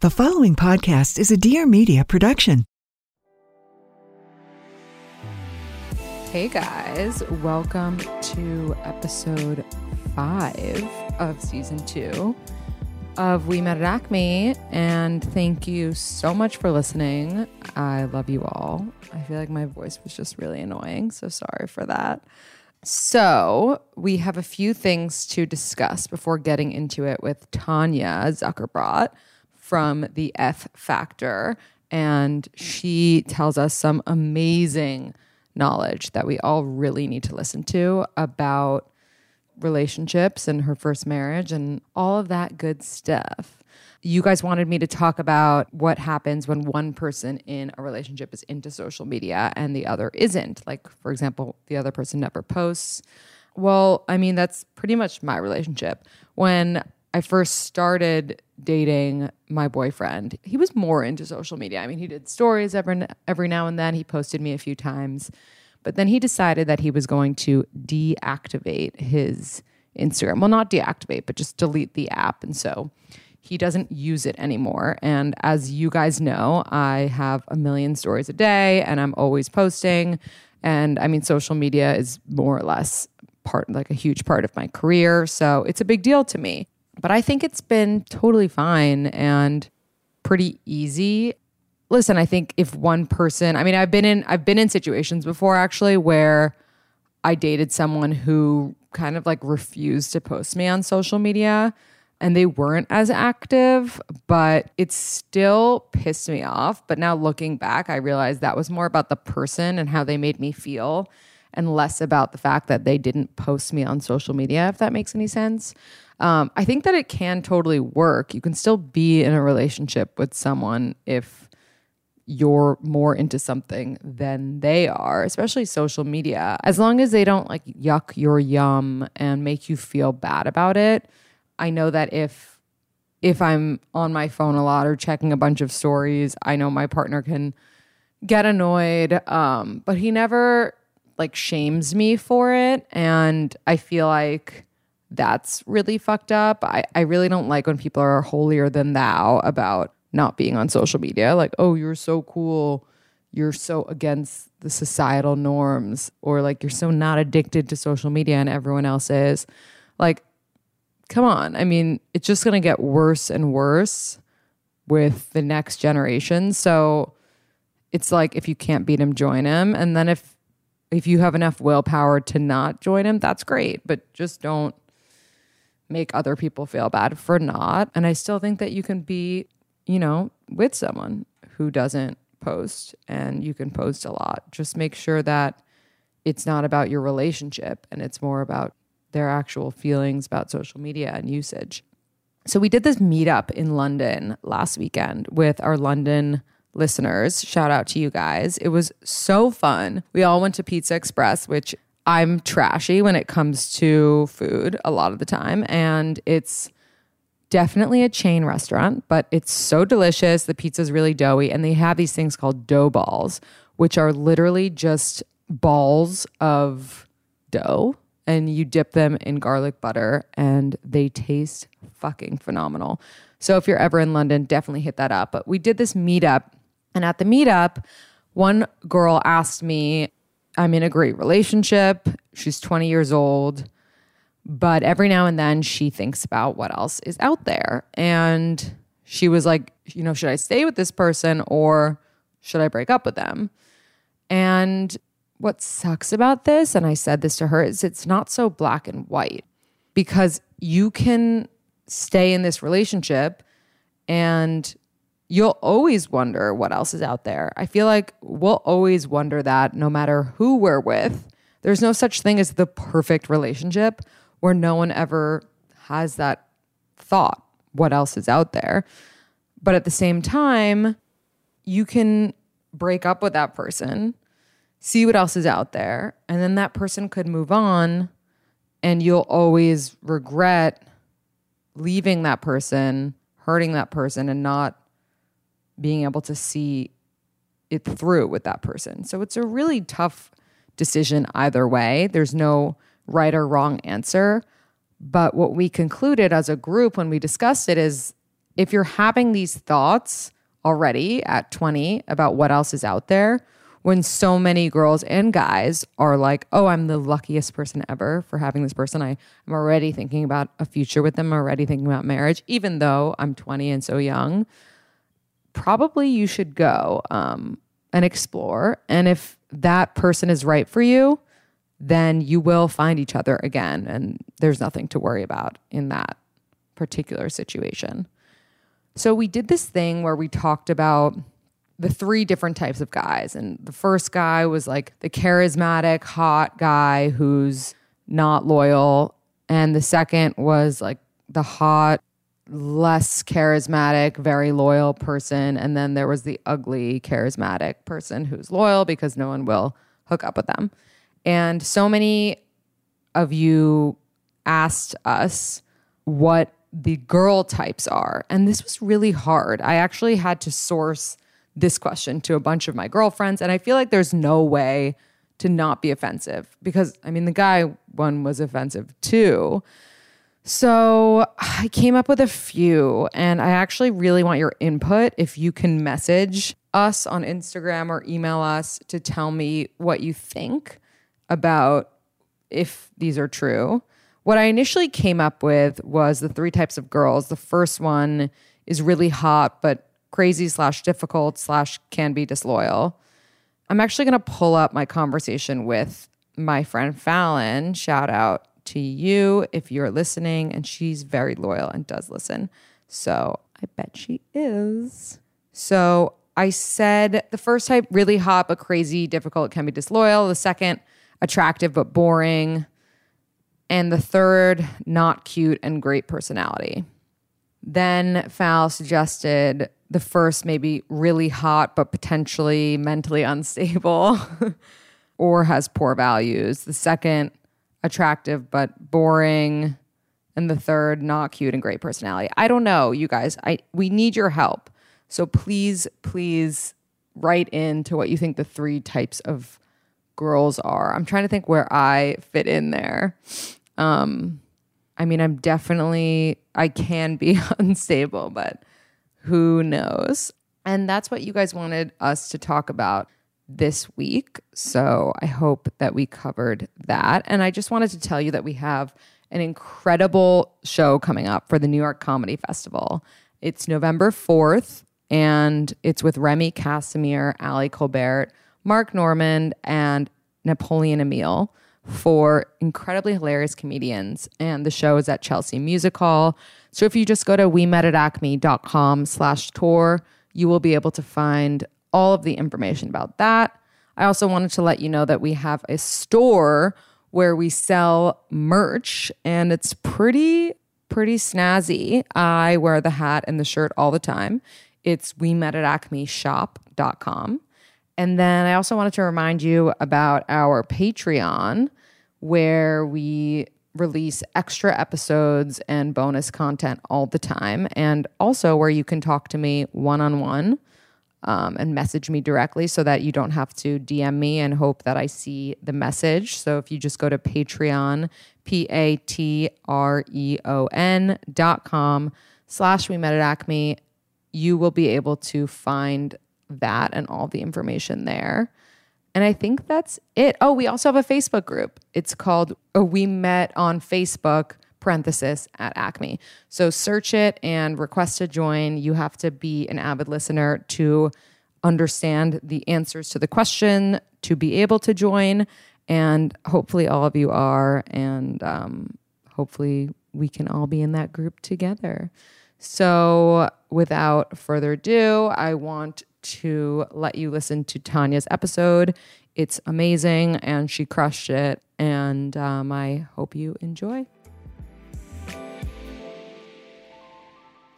The following podcast is a Dear Media production. Hey guys, welcome to episode five of season two of We Met at Acme. And thank you so much for listening. I love you all. I feel like my voice was just really annoying, so sorry for that. So, we have a few things to discuss before getting into it with Tanya Zuckerbrot from the F Factor. And she tells us some amazing knowledge that we all really need to listen to about relationships and her first marriage and all of that good stuff. You guys wanted me to talk about what happens when one person in a relationship is into social media and the other isn't. Like, for example, the other person never posts. Well, I mean, that's pretty much my relationship. When I first started dating my boyfriend, he was more into social media. I mean, he did stories every every now and then. He posted me a few times. But then he decided that he was going to deactivate his Instagram. Well, not deactivate, but just delete the app. And so he doesn't use it anymore. And as you guys know, I have a million stories a day and I'm always posting. And I mean, social media is more or less part, like a huge part of my career. So it's a big deal to me. But I think it's been totally fine and pretty easy. Listen, I think if one person, I mean, I've been in I've been in situations before actually where I dated someone who kind of like refused to post me on social media and they weren't as active, but it still pissed me off. But now looking back, I realized that was more about the person and how they made me feel and less about the fact that they didn't post me on social media, if that makes any sense. Um, I think that it can totally work. You can still be in a relationship with someone if you're more into something than they are, especially social media. As long as they don't like yuck your yum and make you feel bad about it. I know that if if I'm on my phone a lot or checking a bunch of stories, I know my partner can get annoyed. Um, but he never like shames me for it. And I feel like that's really fucked up. I, I really don't like when people are holier than thou about not being on social media. Like, oh, you're so cool. You're so against the societal norms, or like you're so not addicted to social media and everyone else is. Like, come on. I mean, it's just going to get worse and worse with the next generation. So it's like if you can't beat him, join him. And then if if you have enough willpower to not join him, that's great. But just don't make other people feel bad for not. And I still think that you can be, you know, with someone who doesn't post and you can post a lot. Just make sure that it's not about your relationship and it's more about their actual feelings about social media and usage. So we did this meetup in London last weekend with our London listeners. Shout out to you guys. It was so fun. We all went to Pizza Express, which I'm trashy when it comes to food a lot of the time. And it's definitely a chain restaurant, but it's so delicious. The pizza's really doughy. And they have these things called dough balls, which are literally just balls of dough. And you dip them in garlic butter, and they taste fucking phenomenal. So if you're ever in London, definitely hit that up. But we did this meetup, and at the meetup, one girl asked me I'm in a great relationship. She's 20 years old. But every now and then she thinks about what else is out there. And she was like, you know, should I stay with this person or should I break up with them? And what sucks about this, and I said this to her, is it's not so black and white because you can stay in this relationship and you'll always wonder what else is out there. I feel like we'll always wonder that no matter who we're with. There's no such thing as the perfect relationship where no one ever has that thought what else is out there. But at the same time, you can break up with that person, see what else is out there, and then that person could move on and you'll always regret leaving that person, hurting that person and not being able to see it through with that person. So it's a really tough decision either way. There's no right or wrong answer. But what we concluded as a group when we discussed it is if you're having these thoughts already at 20 about what else is out there, when so many girls and guys are like, oh, I'm the luckiest person ever for having this person. I, am already thinking about a future with them, already thinking about marriage, even though I'm 20 and so young. Probably you should go um, and explore. And if that person is right for you, then you will find each other again. And there's nothing to worry about in that particular situation. So we did this thing where we talked about the three different types of guys. And the first guy was like the charismatic, hot guy who's not loyal. And the second was like the hot, less charismatic, very loyal person. And then there was the ugly, charismatic person who's loyal because no one will hook up with them. And so many of you asked us what the girl types are. And this was really hard. I actually had to source this question to a bunch of my girlfriends. And I feel like there's no way to not be offensive because, I mean, the guy one was offensive too. So I came up with a few, and I actually really want your input. If you can message us on Instagram or email us to tell me what you think about if these are true. What I initially came up with was the three types of girls. The first one is really hot, but crazy slash difficult slash can be disloyal. I'm actually going to pull up my conversation with my friend Fallon. Shout out to you if you're listening. And she's very loyal and does listen. So I bet she is. So I said the first type, really hot but crazy, difficult, can be disloyal. The second, attractive but boring. And the third, not cute and great personality. Then Fal suggested the first, maybe really hot but potentially mentally unstable or has poor values. The second, attractive but boring. And the third, not cute and great personality. I don't know, you guys. I we need your help. So please, please write in to what you think the three types of girls are. I'm trying to think where I fit in there. Um, I mean, I'm definitely, I can be unstable, but who knows? And that's what you guys wanted us to talk about this week. So I hope that we covered that. And I just wanted to tell you that we have an incredible show coming up for the New York Comedy Festival. It's November 4th, and it's with Remy Kassimir, Ali Kolbert, Mark Normand, and Napoleon Emile four incredibly hilarious comedians. And the show is at Chelsea Music Hall. So if you just go to we met at acme.com slash tour, you will be able to find all of the information about that. I also wanted to let you know that we have a store where we sell merch and it's pretty, pretty snazzy. I wear the hat and the shirt all the time. It's we met at acme shop.com. And then I also wanted to remind you about our Patreon, where we release extra episodes and bonus content all the time, and also where you can talk to me one on one Um, and message me directly so that you don't have to DM me and hope that I see the message. So if you just go to Patreon, P A T R E O N dot com slash we met at Acme, you will be able to find that and all the information there. And I think that's it. Oh, we also have a Facebook group. It's called We Met on Facebook, parenthesis, at Acme. So search it and request to join. You have to be an avid listener to understand the answers to the question to be able to join. And hopefully, all of you are. And um, hopefully, we can all be in that group together. So, without further ado, I want to let you listen to Tanya's episode. It's amazing and she crushed it. And um, I hope you enjoy.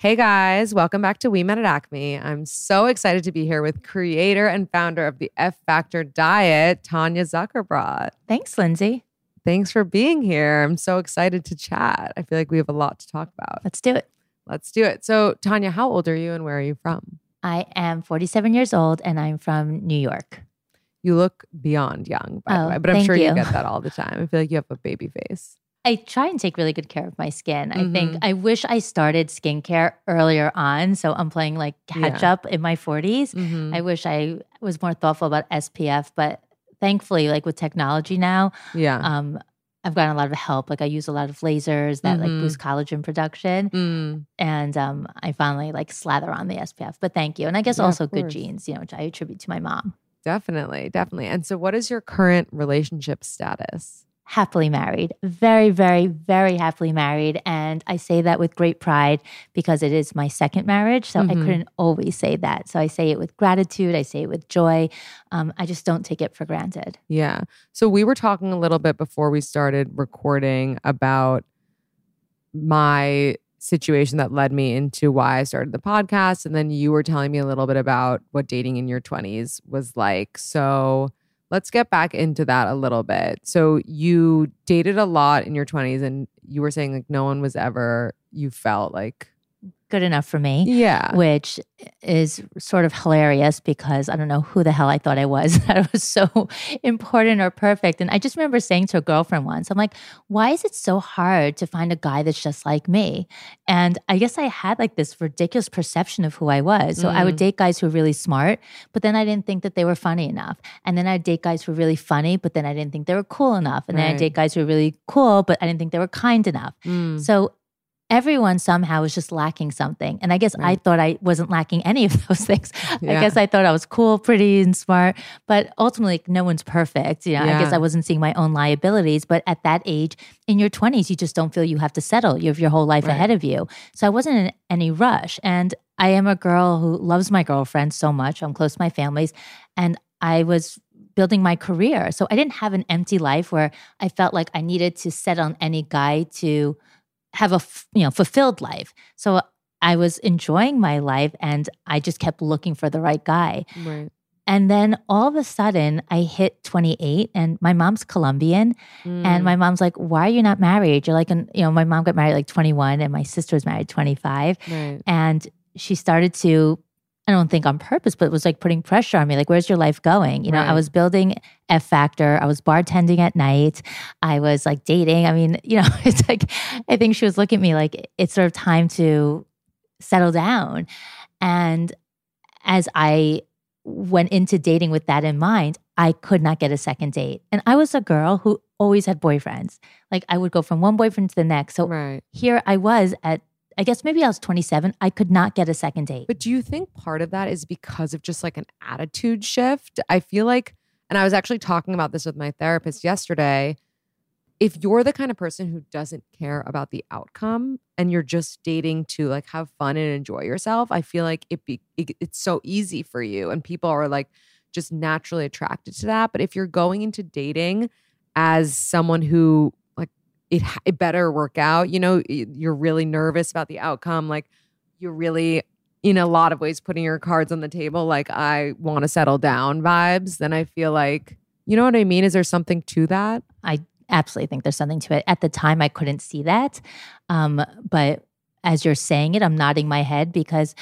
Hey guys, welcome back to We Met at Acme. I'm so excited to be here with creator and founder of the F Factor Diet, Tanya Zuckerbrot. Thanks, Lindsay. Thanks for being here. I'm so excited to chat. I feel like we have a lot to talk about. Let's do it. Let's do it. So, Tanya, how old are you and where are you from? I am 47 years old and I'm from New York. You look beyond young, by Oh, the way, but I'm sure you. you. get that all the time. I feel like you have a baby face. I try and take really good care of my skin. I think Mhm. I wish I started skincare earlier on. So I'm playing like catch Yeah. up in my 40s. Mhm. I wish I was more thoughtful about SPF, but thankfully, like with technology now, yeah. um, I've gotten a lot of help. Like I use a lot of lasers that Mhm. like boost collagen production. Mm. And um, I finally like slather on the SPF. But thank you. And I guess Yeah, also good genes, you know, which I attribute to my mom. Definitely, definitely. And so, what is your current relationship status? Happily married, very, very, very happily married. And I say that with great pride because it is my second marriage. So I Mhm. couldn't always say that. So I say it with gratitude, I say it with joy. Um, I just don't take it for granted. Yeah. So, we were talking a little bit before we started recording about my situation that led me into why I started the podcast. And then you were telling me a little bit about what dating in your 20s was like. So, let's get back into that a little bit. So, you dated a lot in your 20s, and you were saying like no one was ever, you felt like, Good enough for me. yeah. Which is sort of hilarious because I don't know who the hell I thought I was that it was so important or perfect. And I just remember saying to a girlfriend once, I'm like, why is it so hard to find a guy that's just like me? And I guess I had like this ridiculous perception of who I was. So I would Mm. date guys who were really smart, but then I didn't think that they were funny enough. And then I'd date guys who were really funny, but then I didn't think they were cool enough. And then I'd date guys who were really cool, but I didn't think they were kind enough. Mm. So everyone somehow was just lacking something. And I guess I thought I wasn't lacking any of those things. Yeah. I guess I thought I was cool, pretty, and smart. But ultimately, no one's perfect. You know, I guess I wasn't seeing my own liabilities. But at that age, in your 20s, you just don't feel you have to settle. You have your whole life Right. ahead of you. So I wasn't in any rush. And I am a girl who loves my girlfriend so much. I'm close to my families. And I was building my career. So I didn't have an empty life where I felt like I needed to set on any guy to have a f- you know fulfilled life. So I was enjoying my life and I just kept looking for the right guy. right. And then all of a sudden I hit 28 and my mom's Colombian Mm. and my mom's like, "Why are you not married?" You're like, an, you know, my mom got married like 21 and my sister was married 25 right. and she started to I don't think on purpose, but it was like putting pressure on me. Like, where's your life going? You know, I was building F Factor. I was bartending at night. I was like dating. I mean, you know, it's like, I think she was looking at me like, it's sort of time to settle down. And as I went into dating with that in mind, I could not get a second date. And I was a girl who always had boyfriends. Like, I would go from one boyfriend to the next. So right. here I was at, I guess maybe I was 27. I could not get a second date. But do you think part of that is because of just like an attitude shift? I feel like, and I was actually talking about this with my therapist yesterday. If you're the kind of person who doesn't care about the outcome and you're just dating to like have fun and enjoy yourself, I feel like it be it, it's so easy for you and people are like just naturally attracted to that. But if you're going into dating as someone who it, it better work out, you know, you're really nervous about the outcome, like you're really in a lot of ways putting your cards on the table like I want to settle down vibes, then I feel like you know what I mean? Is there something to that? I absolutely think there's something to it. At the time, I couldn't see that. Um, but as you're saying it, I'm nodding my head because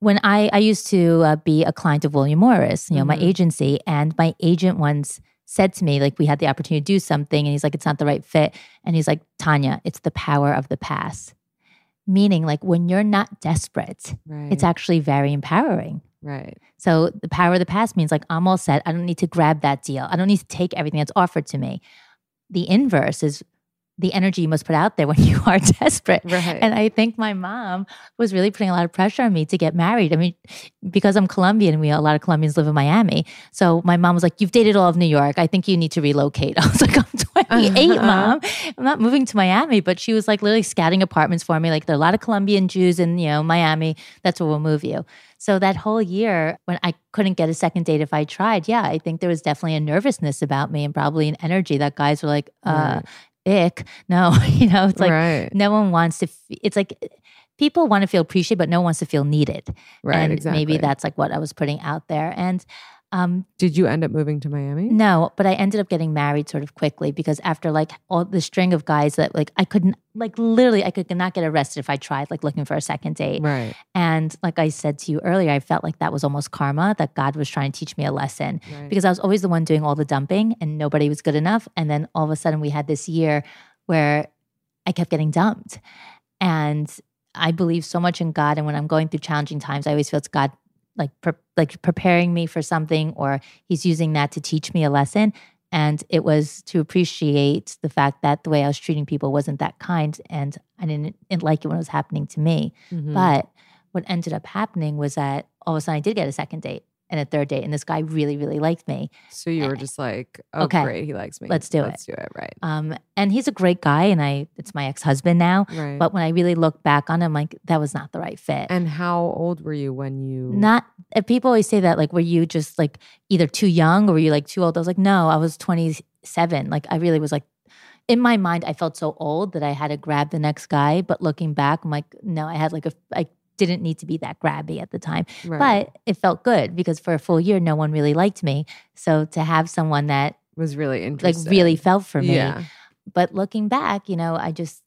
when I, I used to uh, be a client of William Morris, you know, my Mhm. agency, and my agent once said to me, like, we had the opportunity to do something, and he's like, it's not the right fit. And he's like, Tanya, it's the power of the pass. Meaning, like, when you're not desperate, Right. it's actually very empowering. Right. So the power of the pass means like I'm all set. I don't need to grab that deal. I don't need to take everything that's offered to me. The inverse is the energy you must put out there when you are desperate. Right. And I think my mom was really putting a lot of pressure on me to get married. I mean, because I'm Colombian, we a lot of Colombians live in Miami. So my mom was like, "You've dated all of New York. I think you need to relocate." I was like, "I'm 28, Uh-huh. mom. I'm not moving to Miami." But she was like literally scouting apartments for me. Like there are a lot of Colombian Jews in you know Miami. That's where we'll move you. So that whole year when I couldn't get a second date if I tried, yeah, I think there was definitely a nervousness about me and probably an energy that guys were like, uh, ick. No, you know, it's like right. no one wants to, f- it's like people want to feel appreciated, but no one wants to feel needed. Right. and exactly. maybe that's like what I was putting out there. And um, Did you end up moving to Miami? no, but I ended up getting married sort of quickly because after like all the string of guys that like I couldn't, like literally, I could not get arrested if I tried like looking for a second date. Right. And like I said to you earlier, I felt like that was almost karma that God was trying to teach me a lesson Right. because I was always the one doing all the dumping and nobody was good enough. And then all of a sudden we had this year where I kept getting dumped. And I believe so much in God. And when I'm going through challenging times, I always feel it's God like pre- like preparing me for something or he's using that to teach me a lesson. And it was to appreciate the fact that the way I was treating people wasn't that kind. And I didn't, didn't like it when it was happening to me. Mhm. But what ended up happening was that all of a sudden I did get a second date and a third date. And this guy really, really liked me. so you were just like, oh, Okay, great, he likes me. let's do it. Let's do it. Right. Um, and he's a great guy. And I, it's my ex husband now. Right. But when I really look back on him, like that was not the right fit. and how old were you when you? not people always say that like were you just like either too young or were you like too old i was like no i was 27 like i really was like in my mind i felt so old that i had to grab the next guy but looking back i'm like no i had like a i didn't need to be that grabby at the time Right. but it felt good because for a full year no one really liked me so to have someone that was really like really felt for me Yeah. but looking back you know i just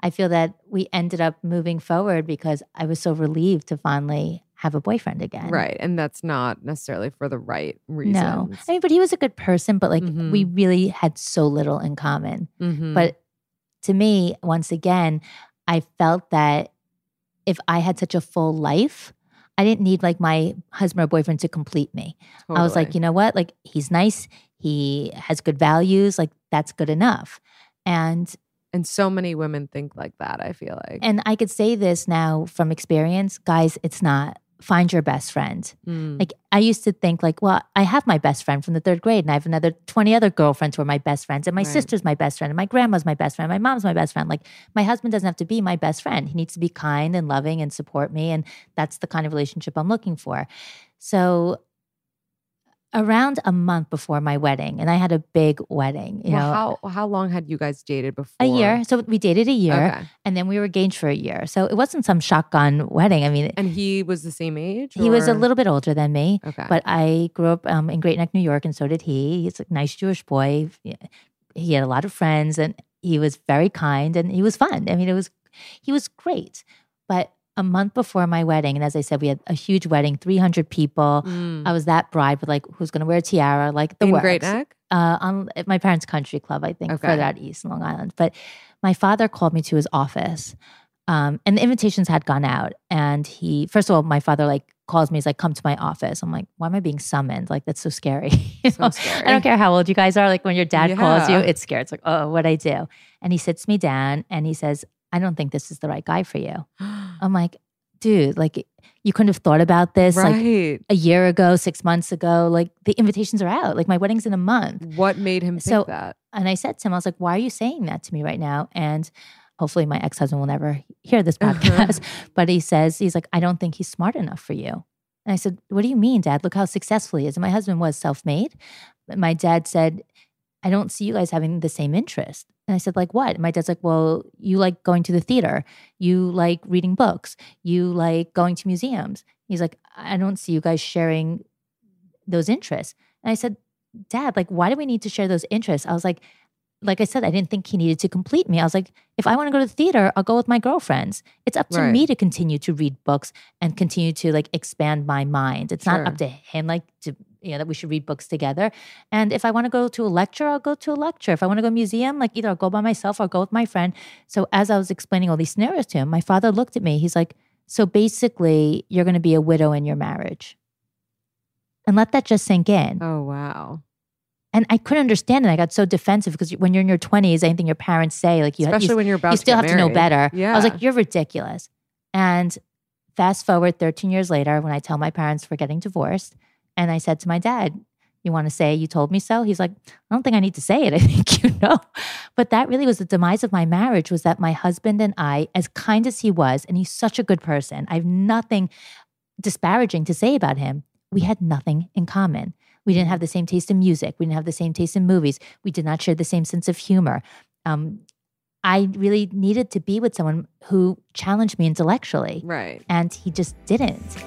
i feel that we ended up moving forward because i was so relieved to finally have a boyfriend again Right. And that's not necessarily for the right reasons. no i mean but he was a good person but like Mhm. we really had so little in common Mhm. but to me once again i felt that if i had such a full life i didn't need like my husband or boyfriend to complete me I was like, you know what? Like he's nice. He has good values. Like that's good enough. And and so many women think like that. I feel like. and I could say this now from experience, guys, it's not find your best friend. Mm. Like I used to think like, well, I have my best friend from the 3rd grade and I have another 20 other girlfriends who are my best friends and my Right. sister's my best friend and my grandma's my best friend, my mom's my best friend. Like my husband doesn't have to be my best friend. He needs to be kind and loving and support me and that's the kind of relationship I'm looking for. So around a month before my wedding and I had a big wedding, you well, know, how how long had you guys dated before? a year. So we dated a year Okay. and then we were engaged for a year. So it wasn't some shotgun wedding. I mean, And he was the same age. he was a little bit older than me, Okay. but I grew up um, in Great Neck, New York, and so did he. He's a nice Jewish boy. He had a lot of friends, and he was very kind, and he was fun. I mean, it was he was great. But a month before my wedding, and as I said, we had a huge wedding, three hundred people. Mm. I was that bride with like who's going to wear a tiara, like the in works Great Neck. uh, on at my parents' country club, I think, Okay. further out east in Long Island. But my father called me to his office, um, and the invitations had gone out. And he, first of all, my father like calls me. He's like, "Come to my office." I'm like, "Why am I being summoned? Like that's so scary." You So scary. I don't care how old you guys are. Like when your dad calls you, it's scary. It's like, "Oh, what I do?" And he sits me down and he says, "I don't think this is the right guy for you." I'm like, "Dude, like you couldn't have thought about this like a year ago, six months ago. Like the invitations are out. Like my wedding's in a month." what made him think So- that? And I said to him, I was like, why are you saying that to me right now? And hopefully my ex husband will never hear this podcast. But he says, he's like, I don't think he's smart enough for you. And I said, What do you mean, dad? Look how successful he is. And my husband was self made. My dad said, I don't see you guys having the same interest. And I said, like what? And my dad's like, well, you like going to the theater. You like reading books. You like going to museums. He's like, I don't see you guys sharing those interests. And I said, Dad, like, why do we need to share those interests? I was like, like I said, I didn't think he needed to complete me. I was like, if I want to go to the theater, I'll go with my girlfriends. It's up to Right. me to continue to read books and continue to like expand my mind. It's not up to him, like to you know that we should read books together. And if I want to go to a lecture, I'll go to a lecture. If I want to go to a museum, like either I'll go by myself or I'll go with my friend. So as I was explaining all these scenarios to him, my father looked at me. He's like, "So basically, you're going to be a widow in your marriage." and let that just sink in. Oh wow. And I couldn't understand it. I got so defensive because when you're in your 20s, anything your parents say, like you, Especially you, when you're about you still get have to know better. Yeah. I was like, you're ridiculous. And fast forward 13 years later, when I tell my parents we're getting divorced, and I said to my dad, You want to say you told me so? He's like, I don't think I need to say it. I think you know. But that really was the demise of my marriage was that my husband and I, as kind as he was, and he's such a good person, I have nothing disparaging to say about him. We had nothing in common. We didn't have the same taste in music. We didn't have the same taste in movies. We did not share the same sense of humor. Um, I really needed to be with someone who challenged me intellectually, Right. and he just didn't.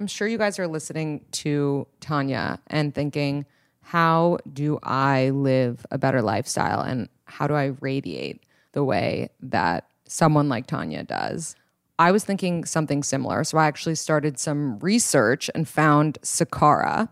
I'm sure you guys are listening to Tanya and thinking, how do I live a better lifestyle and how do I radiate the way that someone like Tanya does? I was thinking something similar. So I actually started some research and found Sakara.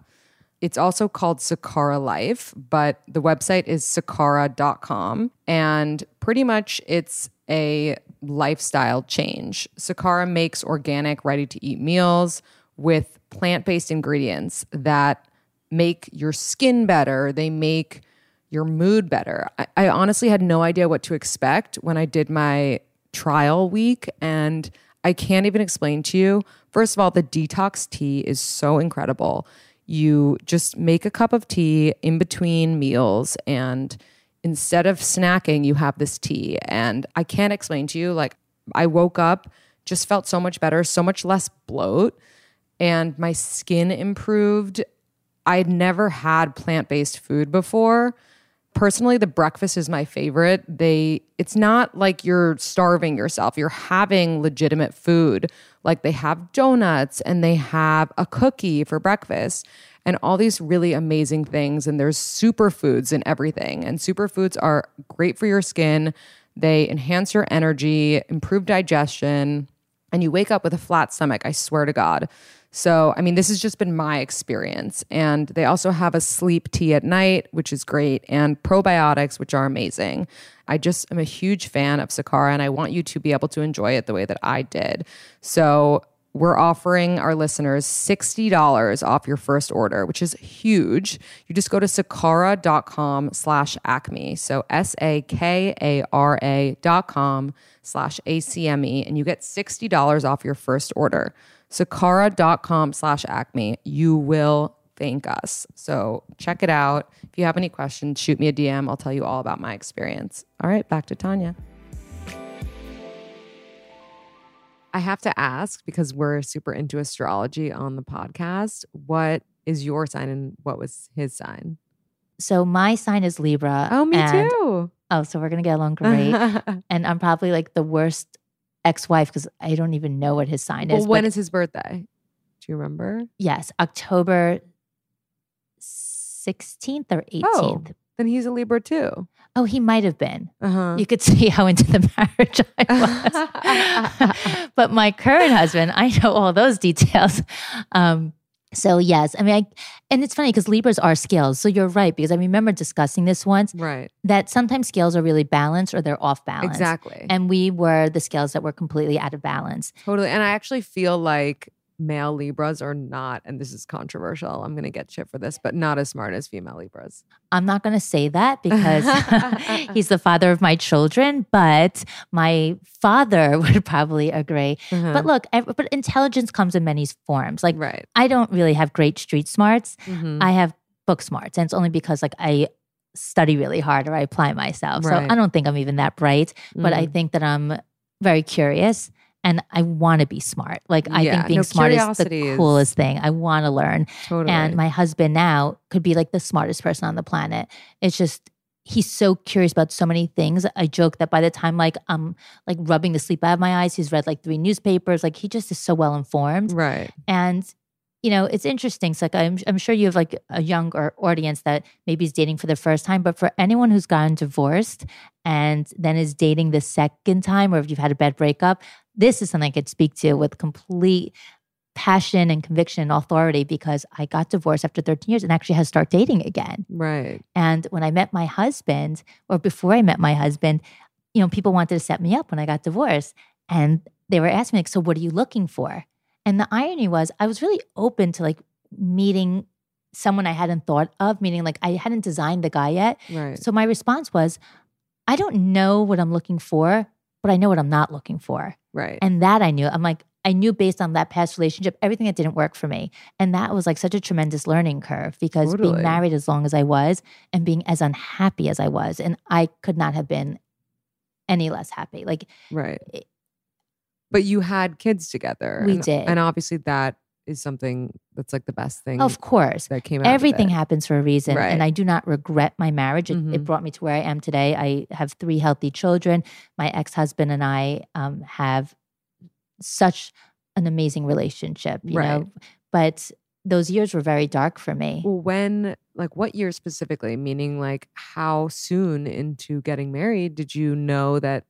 It's also called Sakara Life, but the website is sakara.com. And pretty much it's a lifestyle change. Sakara makes organic, ready to eat meals with plant based ingredients that make your skin better. They make your mood better. I, I honestly had no idea what to expect when I did my trial week. And I can't even explain to you. First of all, the detox tea is so incredible. You just make a cup of tea in between meals and instead of snacking, you have this tea. And I can't explain to you, like, I woke up, just felt so much better, so much less bloat, and my skin improved. I'd never had plant based food before. Personally, the breakfast is my favorite. They it's not like you're starving yourself. You're having legitimate food. Like they have donuts and they have a cookie for breakfast and all these really amazing things and there's superfoods in everything. And superfoods are great for your skin. They enhance your energy, improve digestion, and you wake up with a flat stomach, I swear to God. So, I mean, this has just been my experience. And they also have a sleep tea at night, which is great, and probiotics, which are amazing. I just am a huge fan of Sakara, and I want you to be able to enjoy it the way that I did. So, we're offering our listeners $60 off your first order, which is huge. You just go to sakara.com slash acme. So S-A-K-A-R-A dot com slash A-C-M-E, and you get $60 off your first order. Sakara.com slash acme. You will thank us. So check it out. If you have any questions, shoot me a DM. I'll tell you all about my experience. All right, back to Tanya. I have to ask because we're super into astrology on the podcast. What is your sign and what was his sign? So my sign is Libra. Oh, me and- too. Oh, so we're gonna get along great. and I'm probably like the worst ex-wife because I don't even know what his sign well, is. when but is his birthday? Do you remember? yes, October 16th or 18th. Oh. Then he's a Libra too. Oh, he might have been. Uh-huh. You could see how into the marriage I was. but my current husband, I know all those details. Um, so yes, I mean, I, and it's funny because Libras are scales. So you're right because I remember discussing this once right. that sometimes scales are really balanced or they're off balance. Exactly. And we were the scales that were completely out of balance. Totally. And I actually feel like male Libras are not, and this is controversial. I'm going to get shit for this, but not as smart as female Libras. I'm not going to say that because he's the father of my children, but my father would probably agree. Uh-huh. But look, ev- but intelligence comes in many forms. Like right. I don't really have great street smarts. Mhm. I have book smarts, and it's only because like I study really hard or I apply myself. Right. So I don't think I'm even that bright, but I Mhm. think that I'm very curious and I want to be smart. Like I Yeah, think being no, smart is the is- coolest thing. I want to learn. totally. And my husband now could be like the smartest person on the planet. It's just he's so curious about so many things. I joke that by the time like I'm like rubbing the sleep out of my eyes, he's read like three newspapers. Like he just is so well informed. right. And you know, it's interesting. It's like I'm, I'm sure you have like a younger audience that maybe is dating for the first time, but for anyone who's gotten divorced and then is dating the second time, or if you've had a bad breakup, this is something I could speak to with complete passion and conviction and authority because I got divorced after 13 years and actually had to start dating again. Right. And when I met my husband, or before I met my husband, you know, people wanted to set me up when I got divorced. And they were asking me, like, so what are you looking for? And the irony was, I was really open to like meeting someone I hadn't thought of, meaning like I hadn't designed the guy yet. Right. So my response was, I don't know what I'm looking for, but I know what I'm not looking for. Right. And that I knew. I'm like, I knew based on that past relationship, everything that didn't work for me. And that was like such a tremendous learning curve because Totally. being married as long as I was and being as unhappy as I was, and I could not have been any less happy. Like, right. It- But you had kids together. We and, did. And obviously that is something that's like the best thing of course, that came out. of everything it. happens for a reason. Right. And I do not regret my marriage. It, it Mhm. brought me to where I am today. I have three healthy children. My ex husband and I um, have such an amazing relationship, you Right. know. But those years were very dark for me. Well, when, like, what year specifically? Meaning, like, how soon into getting married did you know that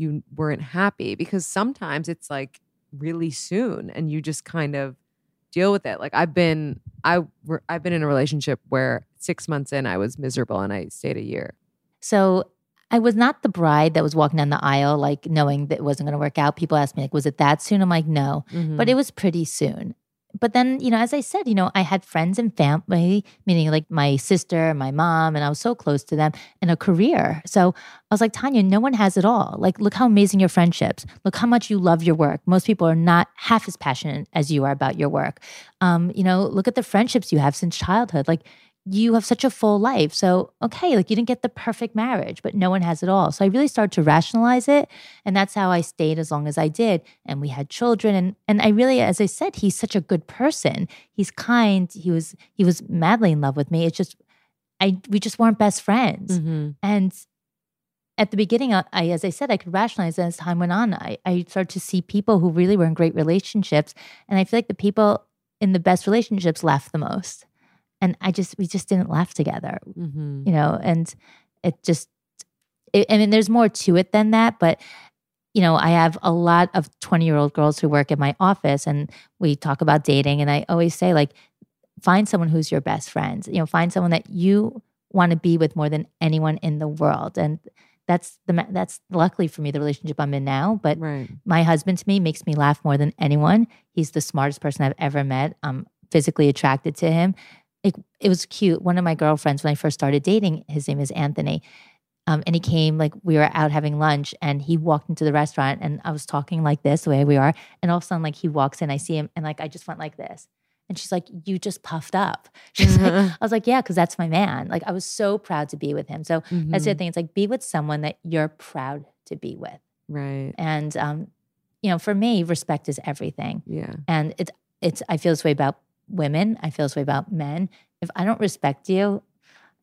you weren't happy? Because sometimes it's like really soon, and you just kind of deal with it. Like, I've been, I I've been in a relationship where six months in, I was miserable, and I stayed a year. So I was not the bride that was walking down the aisle, like knowing that it wasn't going to work out. People ask me, like, was it that soon? I'm like, no, but mm-hmm. it was pretty soon. But then, you know, as I said, you know, I had friends and family, meaning like my sister, my mom, and I was so close to them, and a career. So I was like, Tanya, no one has it all. Like, look how amazing your friendships. Look how much you love your work. Most people are not half as passionate as you are about your work. Um, you know, look at the friendships you have since childhood. Like, you have such a full life. So, okay, like you didn't get the perfect marriage, but no one has it all. So I really started to rationalize it. And that's how I stayed as long as I did. And we had children. And and I really, as I said, he's such a good person. He's kind. He was he was madly in love with me. It's just I we just weren't best friends. Mhm. And at the beginning, I, I- as I said, I could rationalize it as time went on. I, I started to see people who really were in great relationships. And I feel like the people in the best relationships laughed the most. And I just, we just didn't laugh together, Mhm. you know, and it just, it, I mean, there's more to it than that. But, you know, I have a lot of 20 year old girls who work in my office and we talk about dating. And I always say, like, find someone who's your best friend, you know, find someone that you want to be with more than anyone in the world. And that's the, that's luckily for me, the relationship I'm in now. But Right. my husband to me makes me laugh more than anyone. He's the smartest person I've ever met. I'm physically attracted to him. It, it was cute. One of my girlfriends, when I first started dating, his name is Anthony. Um, and he came, like, we were out having lunch and he walked into the restaurant and I was talking like this, the way we are. And all of a sudden, like, he walks in, I see him, and like, I just went like this. And she's like, You just puffed up. She's like, I was like, Yeah, because that's my man. Like, I was so proud to be with him. So that's the Mhm. thing. It's like, be with someone that you're proud to be with. Right. And um, you know, for me, respect is everything. Yeah. And it's it's I feel this way about women. I feel this way about men. If I don't respect you,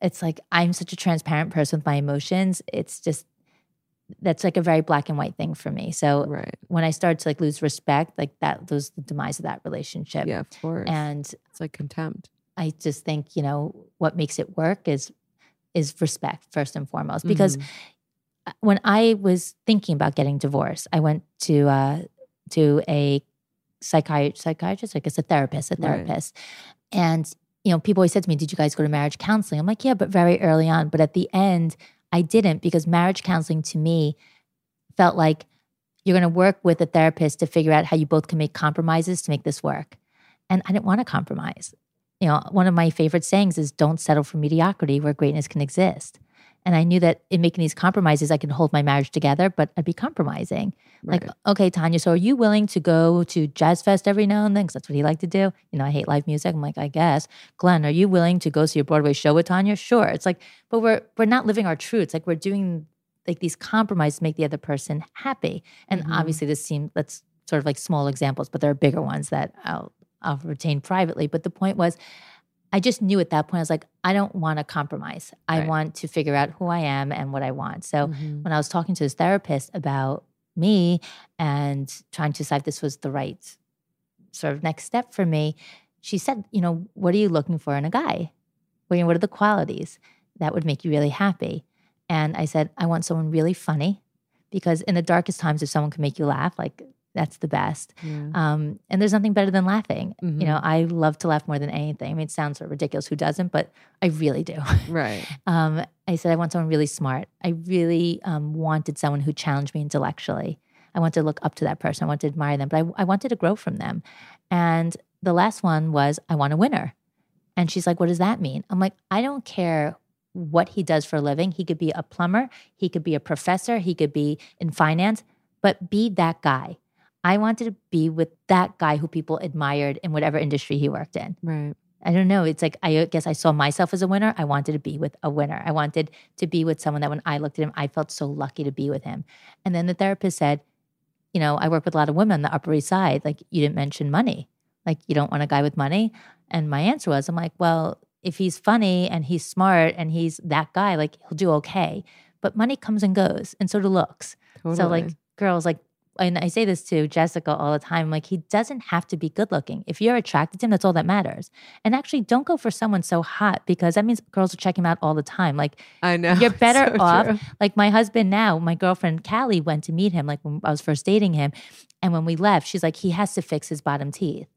it's like I'm such a transparent person with my emotions. It's just that's like a very black and white thing for me. So Right. when I started to like lose respect, like that was the demise of that relationship. Yeah, of course. And it's like contempt. I just think, you know, what makes it work is is respect first and foremost. Because Mhm. when I was thinking about getting divorced, I went to uh, to a psychiatrist, psychiatrist, I guess a therapist, a Right. therapist, and you know, people always said to me, "Did you guys go to marriage counseling?" I'm like, "Yeah, but very early on." But at the end, I didn't because marriage counseling to me felt like you're going to work with a therapist to figure out how you both can make compromises to make this work, and I didn't want to compromise. You know, one of my favorite sayings is, "Don't settle for mediocrity where greatness can exist." And I knew that in making these compromises, I could hold my marriage together, but I'd be compromising. Right. Like, okay, Tanya, so are you willing to go to Jazz Fest every now and then? Because that's what he liked to do. You know, I hate live music. I'm like, I guess. Glenn, are you willing to go see a Broadway show with Tanya? Sure. It's like, but we're we're not living our truth. It's like we're doing like these compromises to make the other person happy. And Mhm. obviously, this seems that's sort of like small examples, but there are bigger ones that I'll I'll retain privately. But the point was, I just knew at that point, I was like, I don't want to compromise. I Right. want to figure out who I am and what I want. So Mhm. when I was talking to this therapist about me and trying to decide if this was the right sort of next step for me, she said, you know, what are you looking for in a guy? What are the qualities that would make you really happy? And I said, I want someone really funny because in the darkest times, if someone can make you laugh, like that's the best. Yeah. Um, and there's nothing better than laughing. Mhm. You know, I love to laugh more than anything. I mean, it sounds sort of ridiculous. Who doesn't? But I really do. Right. Um, I said I want someone really smart. I really um, wanted someone who challenged me intellectually. I wanted to look up to that person. I wanted to admire them, but I, I wanted to grow from them. And the last one was, I want a winner. And she's like, What does that mean? I'm like, I don't care what he does for a living. He could be a plumber, he could be a professor, he could be in finance, but be that guy. I wanted to be with that guy who people admired in whatever industry he worked in. Right. I don't know. It's like I guess I saw myself as a winner. I wanted to be with a winner. I wanted to be with someone that when I looked at him, I felt so lucky to be with him. And then the therapist said, you know, I work with a lot of women on the Upper East Side. Like you didn't mention money. Like you don't want a guy with money. And my answer was, I'm like, well, if he's funny and he's smart and he's that guy, like he'll do okay. But money comes and goes, and so do looks. So like girls, like and I say this to Jessica all the time, like he doesn't have to be good looking. If you're attracted to him, that's all that matters. And actually don't go for someone so hot because that means girls are checking him out all the time. Like I know. you're better So off. true. Like my husband now, my girlfriend Callie went to meet him, like when I was first dating him. And when we left, she's like, he has to fix his bottom teeth.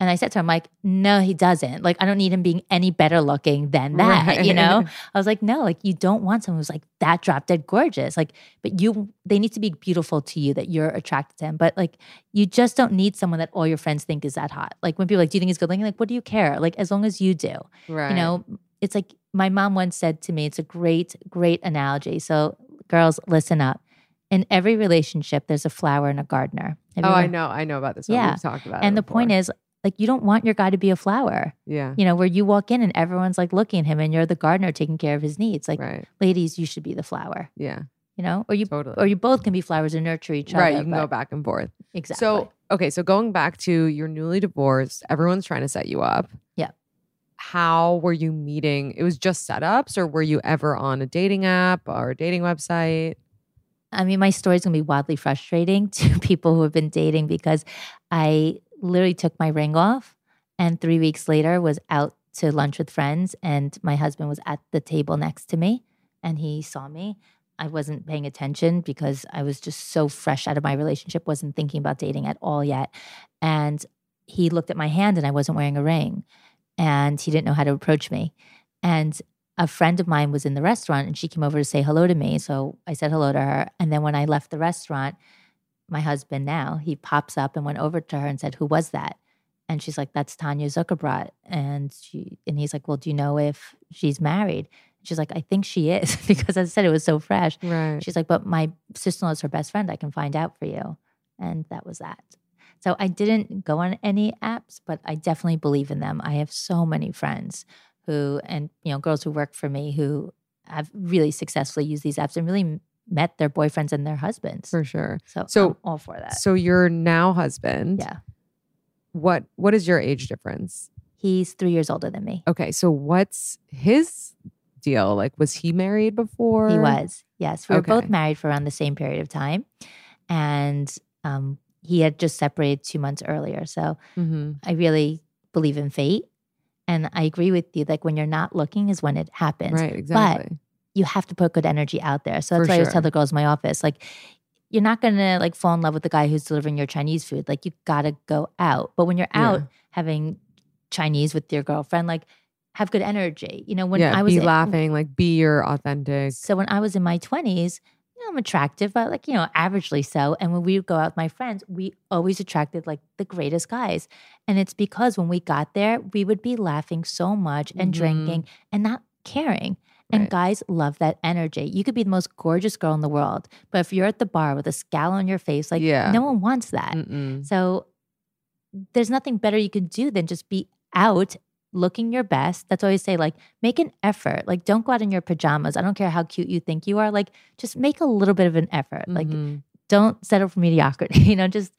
And I said to her, I'm like, no, he doesn't. Like, I don't need him being any better looking than that. You know? I was like, no, like you don't want someone who's like that drop dead gorgeous. Like, but you they need to be beautiful to you that you're attracted to him. But like you just don't need someone that all your friends think is that hot. Like when people are like, do you think he's good looking? Like, what do you care? Like, as long as you do. Right. You know, it's like my mom once said to me, it's a great, great analogy. So, girls, listen up. In every relationship, there's a flower and a gardener. Have Oh, I know. I know about this one. Yeah. We've talked about And the point is, like, you don't want your guy to be a flower, yeah. you know, where you walk in and everyone's like looking at him and you're the gardener taking care of his needs. Like, right. ladies, you should be the flower, Yeah. you know, or you, Totally. or you both can be flowers and nurture each other. right. You can go back and forth. Exactly. So, okay. So, going back to you're newly divorced, everyone's trying to set you up. Yeah. How were you meeting? It was just setups, or were you ever on a dating app or a dating website? I mean, my story's gonna be wildly frustrating to people who have been dating because I literally took my ring off and three weeks later was out to lunch with friends and my husband was at the table next to me and he saw me. I wasn't paying attention because I was just so fresh out of my relationship, wasn't thinking about dating at all yet. And he looked at my hand and I wasn't wearing a ring and he didn't know how to approach me. And a friend of mine was in the restaurant and she came over to say hello to me. So I said hello to her. And then when I left the restaurant, my husband now, he pops up and went over to her and said, Who was that? And she's like, That's Tanya Zuckerbrot. And she and he's like, Well, do you know if she's married? She's like, I think she is, because as I said, it was so fresh. Right. She's like, But my sister in law is her best friend. I can find out for you. And that was that. So I didn't go on any apps, but I definitely believe in them. I have so many friends who, and you know, girls who work for me who have really successfully used these apps and really met their boyfriends and their husbands. For sure. So, So- I'm all for that. So your now husband. yeah, What What is your age difference? he's three years older than me. Okay. So what's his deal? Like, was he married before? He was. Yes, we were both married for around the same period of time, and um, he had just separated two months earlier. So hmm I really believe in fate. And I agree with you. Like when you're not looking is when it happens. Right. Exactly. You have to put good energy out there. So that's For why I always sure. tell the girls in my office, like, you're not gonna like fall in love with the guy who's delivering your Chinese food. Like you gotta go out. But when you're out Yeah. having Chinese with your girlfriend, like have good energy. You know, when yeah. I was be laughing. Like, be your authentic. so when I was in my 20s, you know, I'm attractive, but like, you know, averagely so. And when we would go out with my friends, we always attracted like the greatest guys. And it's because when we got there, we would be laughing so much and Mhm. drinking and not caring. And Right. guys love that energy. You could be the most gorgeous girl in the world, but if you're at the bar with a scowl on your face, like Yeah. no one wants that. Mm-mm. So there's nothing better you can do than just be out looking your best. That's always say, like, make an effort. Like, don't go out in your pajamas. I don't care how cute you think you are. Like, just make a little bit of an effort. Like, Mhm. don't settle for mediocrity. You know, just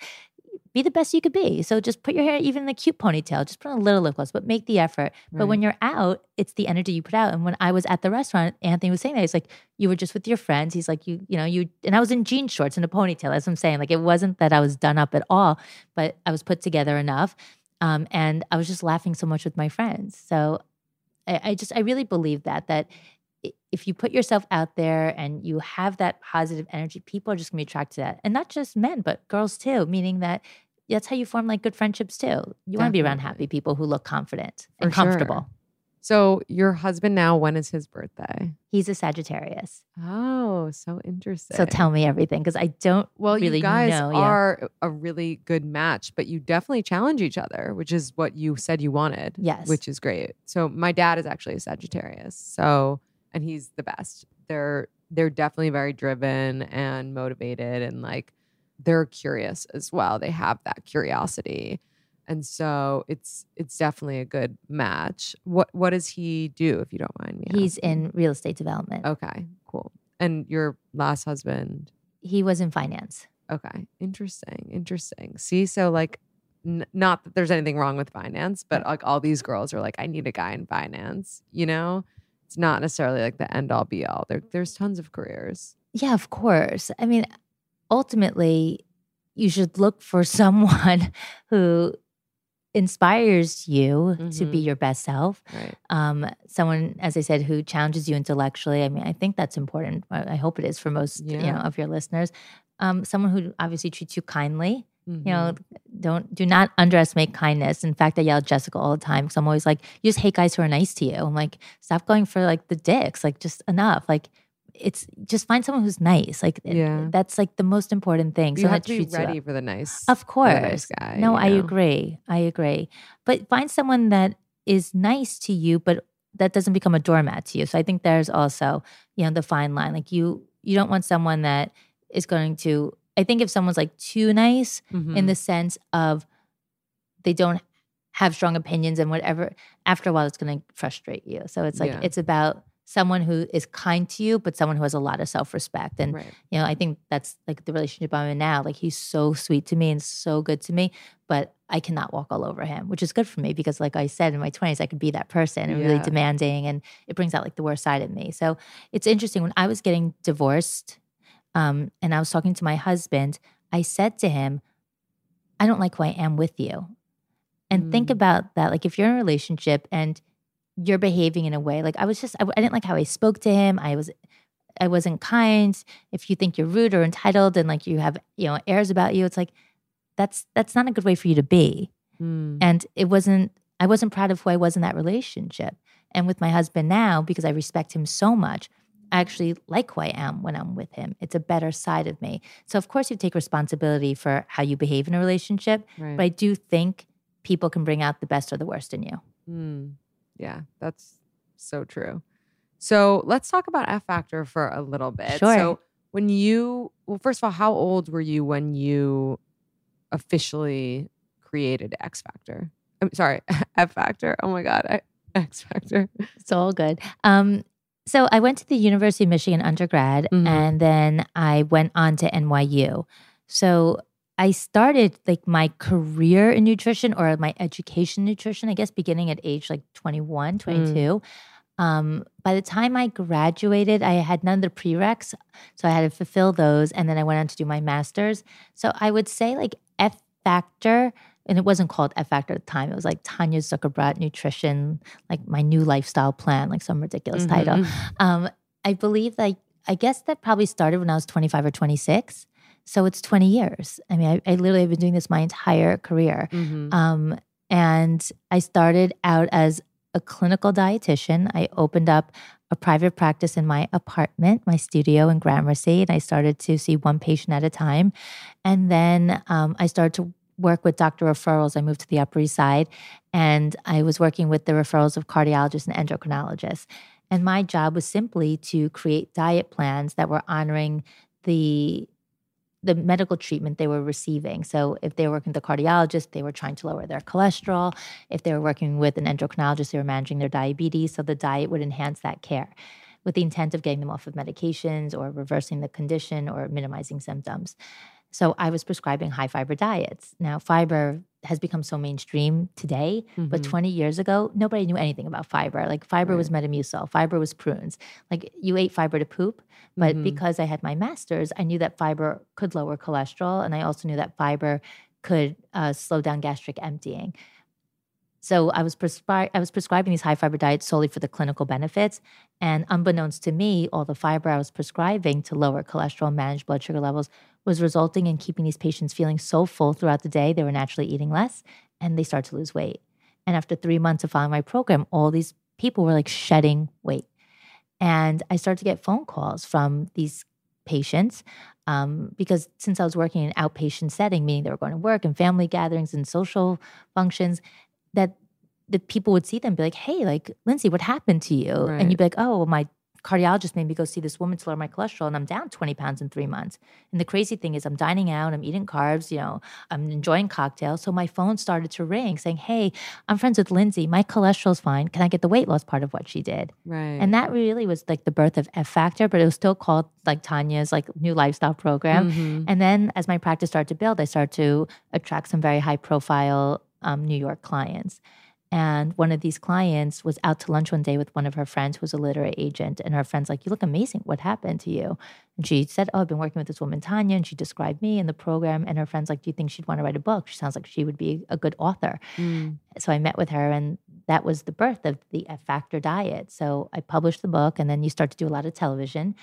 be the best you could be. So just put your hair even in a cute ponytail. Just put on a little lip gloss, but make the effort. But when you're out, it's the energy you put out. And when I was at the restaurant, Anthony was saying that he's like, you were just with your friends. He's like, you, you know, you and I was in jean shorts and a ponytail. That's what I'm saying. Like it wasn't that I was done up at all, but I was put together enough. Um, and I was just laughing so much with my friends. So I, I just I really believe that that if you put yourself out there and you have that positive energy, people are just gonna be attracted to that. And not just men, but girls too, meaning that that's how you form like good friendships too. You want to be around happy people who look confident and For sure. comfortable. So your husband now, when is his birthday? He's a Sagittarius. Oh, so interesting. So tell me everything because I don't Well, really you guys know. yeah. are a really good match, but you definitely challenge each other, which is what you said you wanted. Yes. Which is great. So my dad is actually a Sagittarius. So and he's the best. They're they're definitely very driven and motivated and like they're curious as well. They have that curiosity. And so it's it's definitely a good match. What what does he do if you don't mind me? He's asking? in real estate development. Okay, cool. And your last husband He was in finance. Okay. Interesting. Interesting. See, so like, n- not that there's anything wrong with finance, but like all these girls are like, I need a guy in finance. You know, it's not necessarily like the end all be all. There, there's tons of careers. Yeah, of course. I mean, ultimately, you should look for someone who inspires you to be Mhm. your best self. Right. Um, someone, as I said, who challenges you intellectually. I mean, I think that's important. I I hope it is for most, you know, of your listeners. Um, someone who obviously treats you kindly. Mm-hmm. You know, don't do not underestimate kindness. In fact, I yell at Jessica all the time because I'm always like, you just hate guys who are nice to you. I'm like, stop going for like the dicks. Like, just enough. Like, it's just find someone who's nice. Like, it- Yeah. that's like the most important thing. you someone have to be you ready for the nice, Of the nice course. guy. no, I know? agree. I agree. But find someone that is nice to you, but that doesn't become a doormat to you. So I think there's also, you know, the fine line. Like you, you don't want someone that is going to. I think if someone's like too nice in Mhm. the sense of they don't have strong opinions and whatever, after a while it's going to frustrate you. So it's like Yeah. it's about someone who is kind to you, but someone who has a lot of self respect. And right. you know, I think that's like the relationship I'm in now. Like he's so sweet to me and so good to me, but I cannot walk all over him, which is good for me because, like I said, in my 20s, I could be that person and really demanding, and it brings out like the worst side of me. So it's interesting. When I was getting divorced, um, and I was talking to my husband, I said to him, "I don't like who I am with you." And think Mm. about that. Like if you're in a relationship and you're behaving in a way like I was just I, I didn't like how I spoke to him. I was I wasn't kind. If you think you're rude or entitled and like you have, you know, airs about you, it's like that's that's not a good way for you to be. Mm. And it wasn't I wasn't proud of who I was in that relationship. And with my husband now, because I respect him so much, I actually like who I am when I'm with him. It's a better side of me. So of course you take responsibility for how you behave in a relationship, Right. but I do think people can bring out the best or the worst in you. Mm, yeah, that's so true. So let's talk about F Factor for a little bit. Sure. So when you, well, first of all, how old were you when you officially created X Factor? I'm sorry, F Factor. Oh my God, I, X Factor. It's all good. Um, so I went to the University of Michigan undergrad, Mhm. and then I went on to NYU. So I started like my career in nutrition or my education in nutrition, I guess, beginning at age like 21, 22. Um, by the time I graduated, I had none of the prereqs. So I had to fulfill those. And then I went on to do my master's. So I would say like F Factor, and it wasn't called F Factor at the time. It was like Tanya Zuckerbrot Nutrition, like my new lifestyle plan, like some ridiculous title. Mhm. Um, I believe like I guess that probably started when I was 25 or 26. So it's 20 years. I mean, I, I literally have been doing this my entire career. Mhm. Um, and I started out as a clinical dietitian. I opened up a private practice in my apartment, my studio in Gramercy, and I started to see one patient at a time. And then um, I started to work with doctor referrals. I moved to the Upper East Side, and I was working with the referrals of cardiologists and endocrinologists. And my job was simply to create diet plans that were honoring the the medical treatment they were receiving. So if they were working with a cardiologist, they were trying to lower their cholesterol. If they were working with an endocrinologist, they were managing their diabetes. So the diet would enhance that care with the intent of getting them off of medications or reversing the condition or minimizing symptoms. So I was prescribing high fiber diets. Now, fiber has become so mainstream today, but Mhm. 20 years ago, nobody knew anything about fiber. Like fiber was Metamucil, fiber was prunes. Like you ate fiber to poop, but Mhm. because I had my master's, I knew that fiber could lower cholesterol, and I also knew that fiber could uh, slow down gastric emptying. So I was prescri- I was prescribing these high fiber diets solely for the clinical benefits, and unbeknownst to me, all the fiber I was prescribing to lower cholesterol, manage blood sugar levels, was resulting in keeping these patients feeling so full throughout the day they were naturally eating less, and they started to lose weight. And after three months of following my program, all these people were like shedding weight. And I started to get phone calls from these patients um, because since I was working in an outpatient setting, meaning they were going to work and family gatherings and social functions, that the people would see them and be like, "Hey, like Lindsay, what happened to you?" Right. And you'd be like, "Oh, my cardiologist made me go see this woman to lower my cholesterol and I'm down 20 pounds in three months. And the crazy thing is I'm dining out, I'm eating carbs, you know, I'm enjoying cocktails. So my phone started to ring saying, Hey, I'm friends with Lindsay. My cholesterol's fine. Can I get the weight loss part of what she did? Right. And that really was like the birth of F Factor, but it was still called like Tanya's like new lifestyle program. Mhm. And then as my practice started to build, I started to attract some very high profile um, New York clients. And one of these clients was out to lunch one day with one of her friends who was a literary agent. And her friend's like, You look amazing. What happened to you? And she said, Oh, I've been working with this woman, Tanya. And she described me in the program. And her friend's like, Do you think she'd want to write a book? She sounds like she would be a good author. Mm. So I met with her, and that was the birth of the F Factor diet. So I published the book, and then you start to do a lot of television.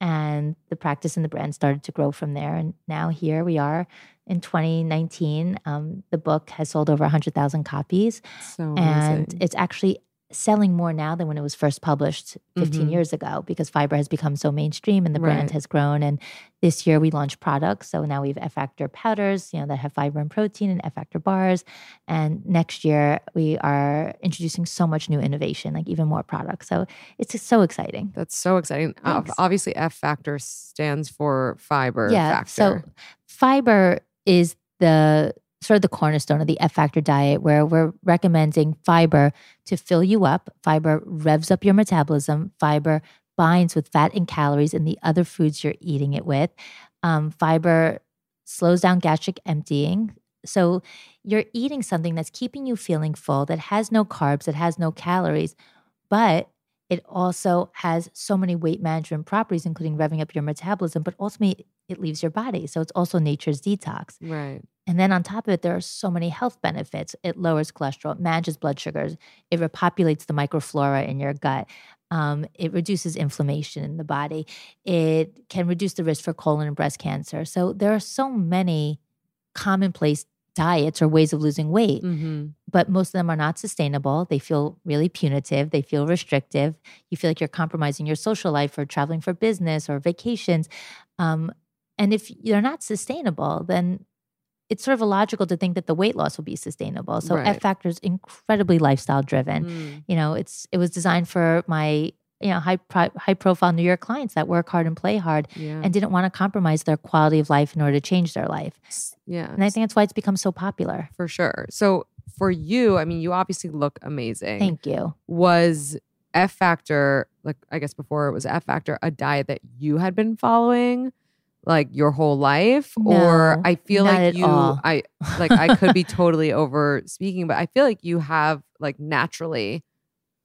And the practice and the brand started to grow from there. And now here we are in 2019. Um, the book has sold over 100,000 copies So and it's actually selling more now than when it was first published 15 Mhm. years ago because fiber has become so mainstream and the brand Right. has grown and this year we launched products so now we have f factor powders you know that have fiber and protein and f factor bars and next year we are introducing so much new innovation like even more products so it's just so exciting That's so exciting. Thanks. Obviously, F factor stands for fiber yeah factor. so fiber is the sort of the cornerstone of the F factor diet where we're recommending fiber to fill you up. Fiber revs up your metabolism. Fiber binds with fat and calories in the other foods you're eating it with. Um, fiber slows down gastric emptying. So you're eating something that's keeping you feeling full, that has no carbs, that has no calories, but it also has so many weight management properties, including revving up your metabolism, but ultimately it leaves your body. So it's also nature's detox. right. And then on top of it, there are so many health benefits. It lowers cholesterol, it manages blood sugars, it repopulates the microflora in your gut. Um, it reduces inflammation in the body. It can reduce the risk for colon and breast cancer. So there are so many commonplace diets or ways of losing weight, hmm but most of them are not sustainable. They feel really punitive. They feel restrictive. You feel like you're compromising your social life or traveling for business or vacations. Um, and if you're not sustainable, then it's sort of illogical to think that the weight loss will be sustainable. So Right. F Factor is incredibly lifestyle driven. Mm. You know, it's it was designed for my you know high pro- high profile New York clients that work hard and play hard Yeah. and didn't want to compromise their quality of life in order to change their life. yeah. And I think that's why it's become so popular. for sure. So for you, I mean, you obviously look amazing. Thank you. was F Factor, like I guess before it was F Factor, a diet that you had been following like your whole life? or I feel like you all. I like I could be totally over speaking, but I feel like you have like naturally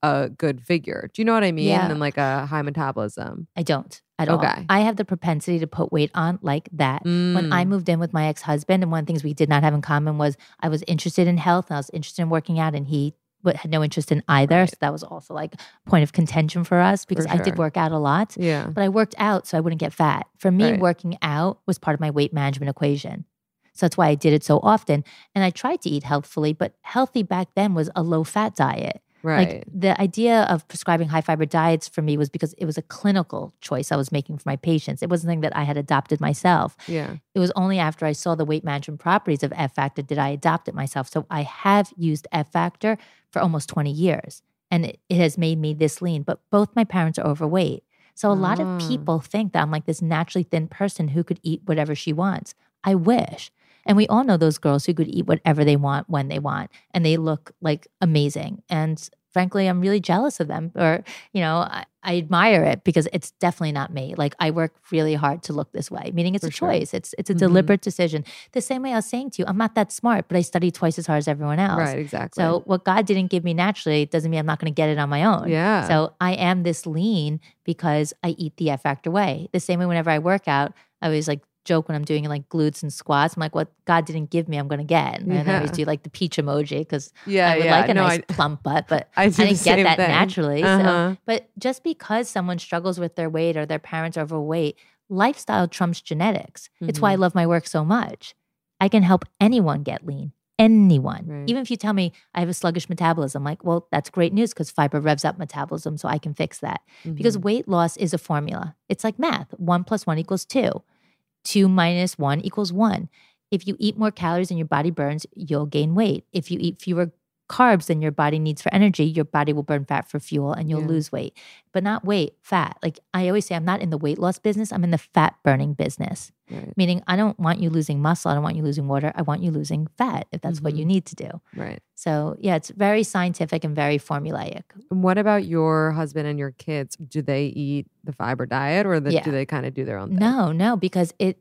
a good figure. Do you know what I mean? Yeah. And like a high metabolism. I don't at all. Okay. I have the propensity to put weight on like that. When I Mm. moved in with my ex husband, and one of the things we did not have in common was I was interested in health and I was interested in working out, and he had no interest in either. Right. So that was also like a point of contention for us because I sure. did work out a lot, Yeah. but I worked out so I wouldn't get fat. For me, Right. working out was part of my weight management equation. So that's why I did it so often. And I tried to eat healthfully, but healthy back then was a low fat diet. Right. Like the idea of prescribing high fiber diets for me was because it was a clinical choice I was making for my patients. It wasn't something that I had adopted myself. yeah. It was only after I saw the weight management properties of F Factor did I adopt it myself. So I have used F Factor for almost 20 years and it, it has made me this lean. But both my parents are overweight. So a lot Ah. of people think that I'm like this naturally thin person who could eat whatever she wants. I wish. And we all know those girls who could eat whatever they want when they want and they look like amazing. And frankly, I'm really jealous of them or, you know, I, I admire it because it's definitely not me. Like I work really hard to look this way, meaning it's For a sure. choice. It's it's a Mhm. deliberate decision. The same way I was saying to you, I'm not that smart, but I study twice as hard as everyone else. Right. Exactly. So what God didn't give me naturally doesn't mean I'm not going to get it on my own. yeah. So I am this lean because I eat the F factor way. The same way whenever I work out, I always like joke when I'm doing like glutes and squats. I'm like, what God didn't give me, I'm to get. And I always do like the peach emoji because yeah. I would yeah. like a no, nice I, plump butt, but I, I, didn't get that thing. naturally. Uh-huh. but just because someone struggles with their weight or their parents are overweight, lifestyle trumps genetics. It's why I Mhm. love my work so much. I can help anyone get lean, anyone. Right. Even if you tell me I have a sluggish metabolism, like, well, that's great news because fiber revs up metabolism, so I can fix that. Because Mhm. weight loss is a formula. It's like math. One plus one equals two. Two minus one equals one. If you eat more calories than your body burns, you'll gain weight. If you eat fewer carbs than your body needs for energy, your body will burn fat for fuel and you'll Yeah. lose weight. But not weight, fat. Like I always say, I'm not in the weight loss business, I'm in the fat burning business. right, Meaning, I don't want you losing muscle. I don't want you losing water. I want you losing fat if that's what you Mhm. need to do. right. So, yeah, it's very scientific and very formulaic. And what about your husband and your kids? Do they eat the fiber diet, or the, Yeah. do they kind of do their own thing? No, no, because it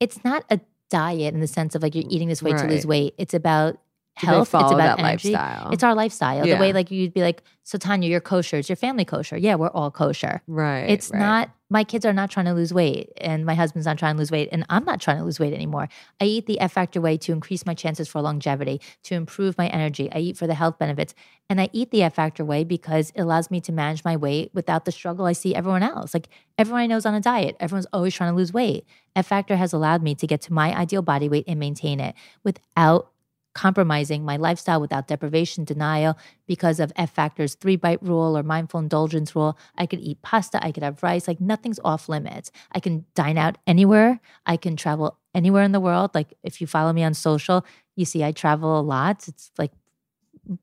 it's not a diet in the sense of like you're eating this way to lose weight. It's about health. It's about that energy. lifestyle. It's our lifestyle. The way like you'd be like, so Tanya, you're kosher. Is your family kosher? Yeah, we're all kosher. right. It's right. not. My kids are not trying to lose weight, and my husband's not trying to lose weight, and I'm not trying to lose weight anymore. I eat the F Factor way to increase my chances for longevity, to improve my energy. I eat for the health benefits, and I eat the F Factor way because it allows me to manage my weight without the struggle I see everyone else. Like everyone I know is on a diet. Everyone's always trying to lose weight. F Factor has allowed me to get to my ideal body weight and maintain it without compromising my lifestyle without deprivation, denial, because of F Factor's three bite rule or mindful indulgence rule. I could eat pasta, I could have rice, like nothing's off limits. I can dine out anywhere, I can travel anywhere in the world. Like if you follow me on social, you see I travel a lot. It's like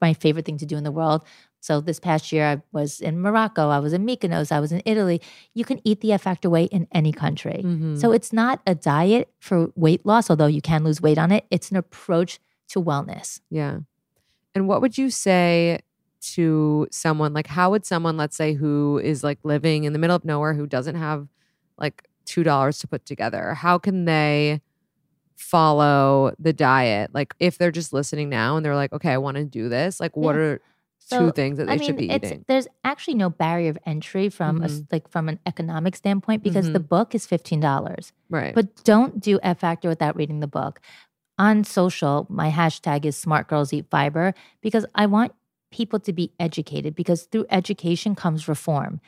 my favorite thing to do in the world. So this past year, I was in Morocco, I was in Mykonos, I was in Italy. You can eat the F Factor way in any country. Mhm. So it's not a diet for weight loss, although you can lose weight on it. It's an approach to wellness. Yeah. And what would you say to someone like how would someone let's say who is like living in the middle of nowhere who doesn't have like $2 to put together how can they follow the diet like if they're just listening now and they're like okay I want to do this like what Yeah. are So, two things that they I mean, should be eating there's actually no barrier of entry from a s Mhm. like from an economic standpoint because the Mhm. book is fifteen dollars. right But don't do F Factor without reading the book. On social, my hashtag is Smart Girls Eat Fiber because I want people to be educated because through education comes reform.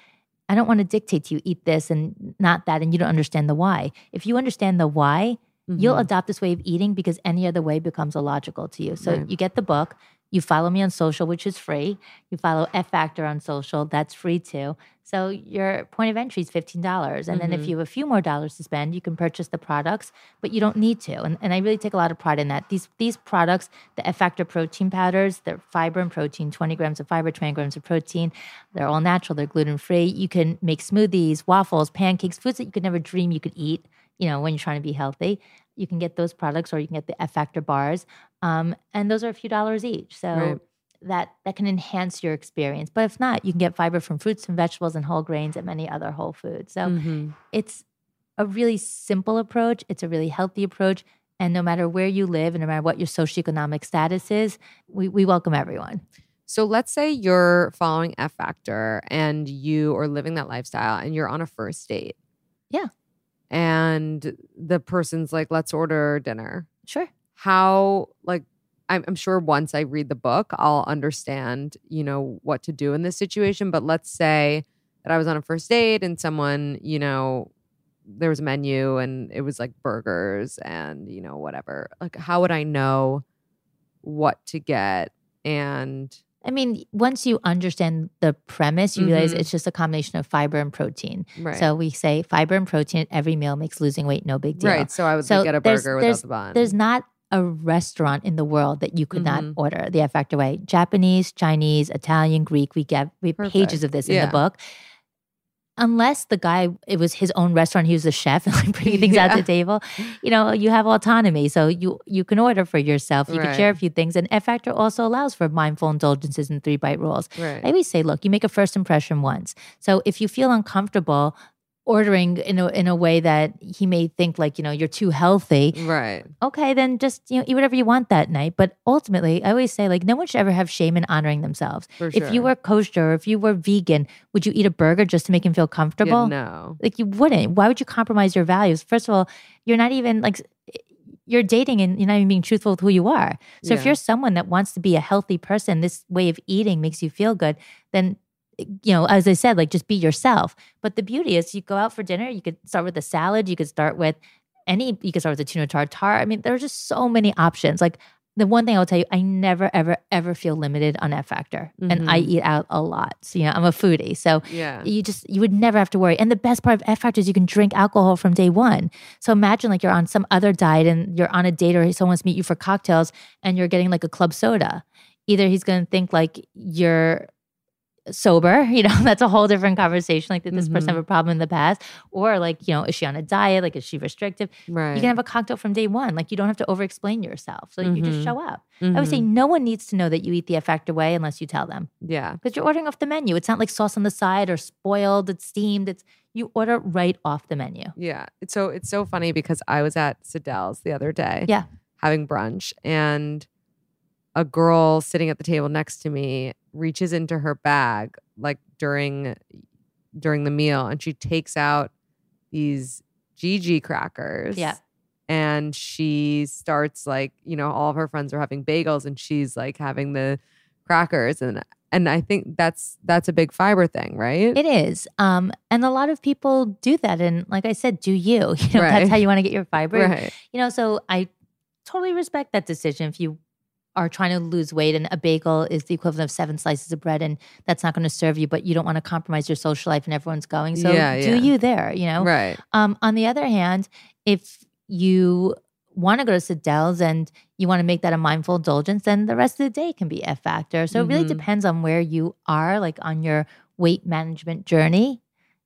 I don't want to dictate to you eat this and not that, and you don't understand the why. If you understand the why, you'll Mhm. adopt this way of eating because any other way becomes illogical to you. So Right. you get the book, you follow me on social, which is free. You follow F Factor on social, that's free too. So your point of entry is $15. And then if Mhm. you have a few more dollars to spend, you can purchase the products, but you don't need to. And, and I really take a lot of pride in that. These these products, the F Factor protein powders, they're fiber and protein, 20 grams of fiber, 20 grams of protein. They're all natural, they're gluten free. You can make smoothies, waffles, pancakes, foods that you could never dream you could eat, you know, when you're trying to be healthy. You can get those products or you can get the F Factor bars. Um, and those are a few dollars each. So Right. that that can enhance your experience. But if not, you can get fiber from fruits and vegetables and whole grains and many other whole foods. So Mhm. it's a really simple approach. It's a really healthy approach. And no matter where you live and no matter what your socioeconomic status is, we, we welcome everyone. So let's say you're following F Factor and you are living that lifestyle and you're on a first date. Yeah. And the person's like, let's order dinner. Sure. How, like, I'm, I'm sure once I read the book, I'll understand, you know, what to do in this situation. But let's say that I was on a first date and someone, you know, there was a menu and it was like burgers and, you know, whatever. Like, how would I know what to get? And I mean, once you understand the premise, you realize Mhm. it's just a combination of fiber and protein. right. So we say fiber and protein at every meal makes losing weight no big deal. Right. So I would So get a burger without there's- the bun. There's not a restaurant in the world that you could Mhm. not order the F Factor way. Japanese, Chinese, Italian, Greek. We get we have pages of this in the book. Unless the guy, it was his own restaurant, he was a chef and like bringing things out to the table. You know, you have autonomy, so you you can order for yourself. You can share a few things, and F Factor also allows for mindful indulgences and three bite rules. right. I always say, look, you make a first impression once. So if you feel uncomfortable ordering in a in a way that he may think like you know you're too healthy, right. okay, then just you know eat whatever you want that night. But ultimately, I always say like no one should ever have shame in honoring themselves. For If you were kosher, or if you were vegan, would you eat a burger just to make him feel Yeah, comfortable? no. Like you wouldn't. Why would you compromise your values? First of all, you're not even like you're dating and you're not even being truthful with who you are. So if you're someone that wants to be a healthy person, this way of eating makes you feel good, then you know, as I said, like just be yourself. But the beauty is you go out for dinner, you could start with a salad, you could start with any you could start with a tuna tartare. I mean, there are just so many options. Like the one thing I will tell you, I never, ever, ever feel limited on F Factor. And I mm-hmm. eat out a lot. So, you know, I'm a foodie. So Yeah. you just, you would never have to worry. And the best part of F Factor is you can drink alcohol from day one. So imagine like you're on some other diet and you're on a date or someone wants to meet you for cocktails and you're getting like a club soda. Either he's going to think like you're sober, you know, that's a whole different conversation. Like, did this person Mhm. have a problem in the past? Or like, you know, is she on a diet? Like, is she restrictive? Right. You can have a cocktail from day one. Like you don't have to over explain yourself. So you just Mhm. show up. I would say Mhm. no one needs to know that you eat the Factor way unless you tell them. Yeah. Because you're ordering off the menu. It's not like sauce on the side or spoiled, it's steamed. It's you order right off the menu. Yeah. It's so it's so funny because I was at Sadelle's the other day. Yeah. Having brunch and a girl sitting at the table next to me reaches into her bag like during during the meal and she takes out these GG crackers. Yeah. And she starts like, you know, all of her friends are having bagels and she's like having the crackers and and I think that's that's a big fiber thing, right? It is. Um, and a lot of people do that. And like I said, do you? You know, Right. that's how you want to get your fiber. right. You know, so I totally respect that decision. If you are trying to lose weight and a bagel is the equivalent of seven slices of bread and that's not going to serve you, but you don't want to compromise your social life and everyone's going. So Yeah, do yeah. you there, you know? Right. Um, on the other hand, if you want to go to Sadelle's and you want to make that a mindful indulgence, then the rest of the day can be F factor. So it really Mhm. depends on where you are, like on your weight management journey.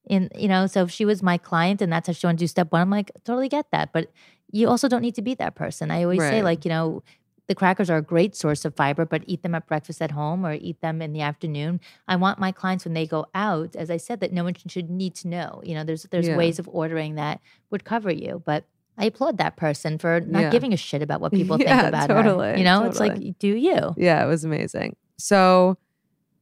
In you know, so if she was my client and that's how she wanted to do step one, I'm like, totally get that. But you also don't need to be that person. I always say, like, you know, the crackers are a great source of fiber, but eat them at breakfast at home or eat them in the afternoon. I want my clients when they go out, as I said, that no one should need to know. You know, there's there's Yeah. ways of ordering that would cover you, but I applaud that person for not Yeah. giving a shit about what people Yeah, think about her. You know, it's like do you? Yeah, it was amazing. So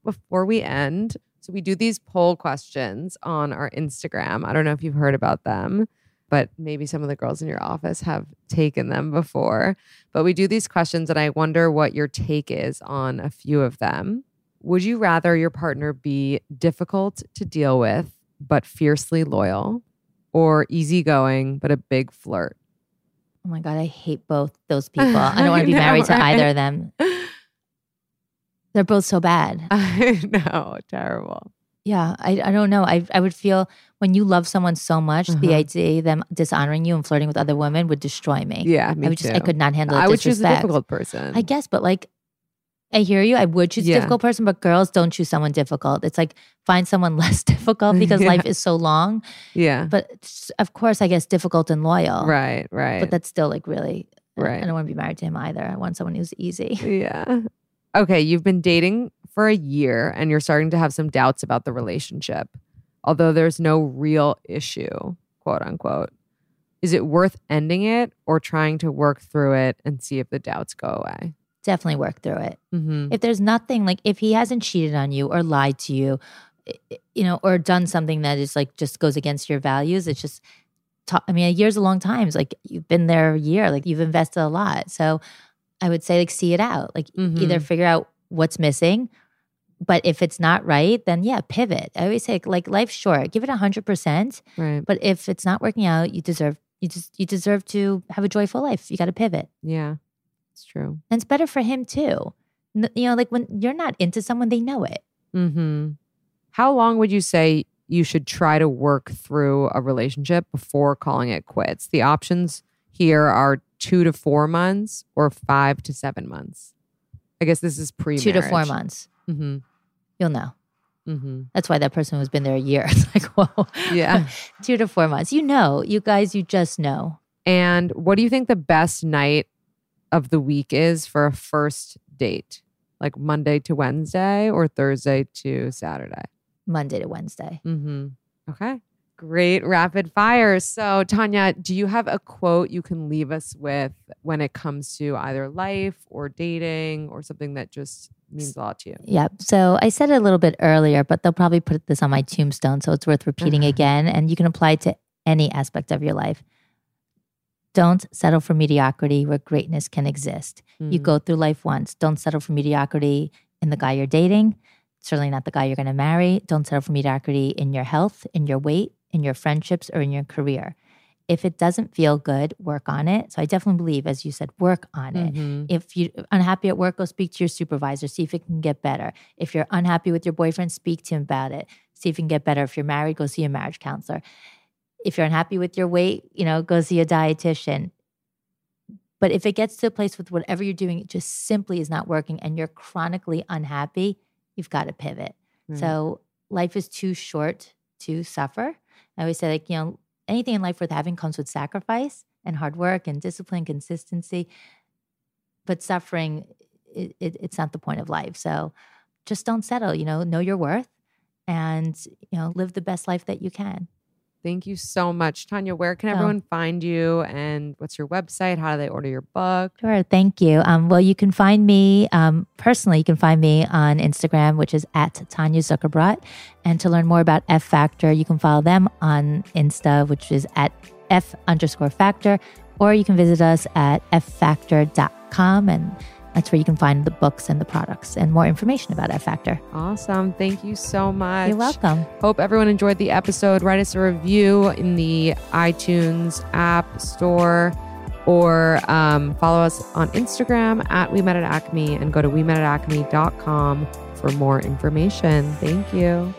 before we end, so we do these poll questions on our Instagram. I don't know if you've heard about them, but maybe some of the girls in your office have taken them before. But we do these questions, and I wonder what your take is on a few of them. Would you rather your partner be difficult to deal with, but fiercely loyal, or easygoing, but a big flirt? Oh my god, I hate both those people. I don't want to be know, married to right? either of them. They're both so bad. I know, terrible. Yeah, I, I don't know. I I would feel when you love someone so much, the Uh-huh. idea of them dishonoring you and flirting with other women would destroy me. Yeah, me I would just I could not handle the I would choose a difficult person. I guess, but like, I hear you. I would choose Yeah. a difficult person, but girls don't choose someone difficult. It's like find someone less difficult because Yeah. life is so long. yeah. But of course, I guess difficult and loyal. right, right. But that's still like really. Right. I don't want to be married to him either. I want someone who's easy. yeah. Okay, you've been dating for a year and you're starting to have some doubts about the relationship. Although there's no real issue, quote unquote. Is it worth ending it or trying to work through it and see if the doubts go away? Definitely work through it. Mm-hmm. If there's nothing like if he hasn't cheated on you or lied to you, you know, or done something that is like just goes against your values, it's just. ta- I mean, a year's a long time. It's like you've been there a year. Like you've invested a lot. So I would say like see it out. Like Mhm. either figure out what's missing, but if it's not right, then yeah, pivot. I always say like life's short. Give it a hundred percent. Right. But if it's not working out, you deserve you just you deserve to have a joyful life. You got to pivot. Yeah, it's true. And it's better for him too. You know, like when you're not into someone, they know it. Mm-hmm. How long would you say you should try to work through a relationship before calling it quits? The options here are two to four months or five to seven months. I guess this is pre Two to four months. Mm-hmm. You'll know. Mm-hmm. That's why that person who's been there a year. It's like, whoa. Yeah. Two to four months. You know, you guys, you just know. And what do you think the best night of the week is for a first date? Like Monday to Wednesday or Thursday to Saturday? Monday to Wednesday. Mm-hmm. Okay. Great rapid fire. So, Tanya, do you have a quote you can leave us with when it comes to either life or dating or something that just means a lot to you? Yeah. So I said it a little bit earlier, but they'll probably put this on my tombstone. So it's worth repeating again. And you can apply it to any aspect of your life. Don't settle for mediocrity where greatness can exist. You Mm. go through life once. Don't settle for mediocrity in the guy you're dating. Certainly not the guy you're going to marry. Don't settle for mediocrity in your health, in your weight, in your friendships, or in your career. If it doesn't feel good, work on it. So I definitely believe, as you said, work on it. Mhm. If you're unhappy at work, go speak to your supervisor, see if it can get better. If you're unhappy with your boyfriend, speak to him about it. See if it can get better. If you're married, go see a marriage counselor. If you're unhappy with your weight, you know, go see a dietitian. But if it gets to a place with whatever you're doing, it just simply is not working and you're chronically unhappy, you've got to pivot. Right. So life is too short to suffer. I always say, like, you know, anything in life worth having comes with sacrifice and hard work and discipline, consistency. But suffering, it, it, it's not the point of life. So just don't settle, you know, know your worth and, you know, live the best life that you can. Thank you so much, Tanya. Where can everyone find you and what's your website? How do they order your book? Sure, thank you. Um, well, you can find me um, personally. You can find me on Instagram, which is at Tanya Zuckerbrot. And to learn more about F Factor, you can follow them on Insta, which is at F underscore Factor, or you can visit us at ffactor.com, and that's where you can find the books and the products and more information about F Factor. Awesome. Thank you so much. You're welcome. Hope everyone enjoyed the episode. Write us a review in the iTunes app store or um, follow us on Instagram at We Met at Acme and go to we met at acme.com for more information. Thank you.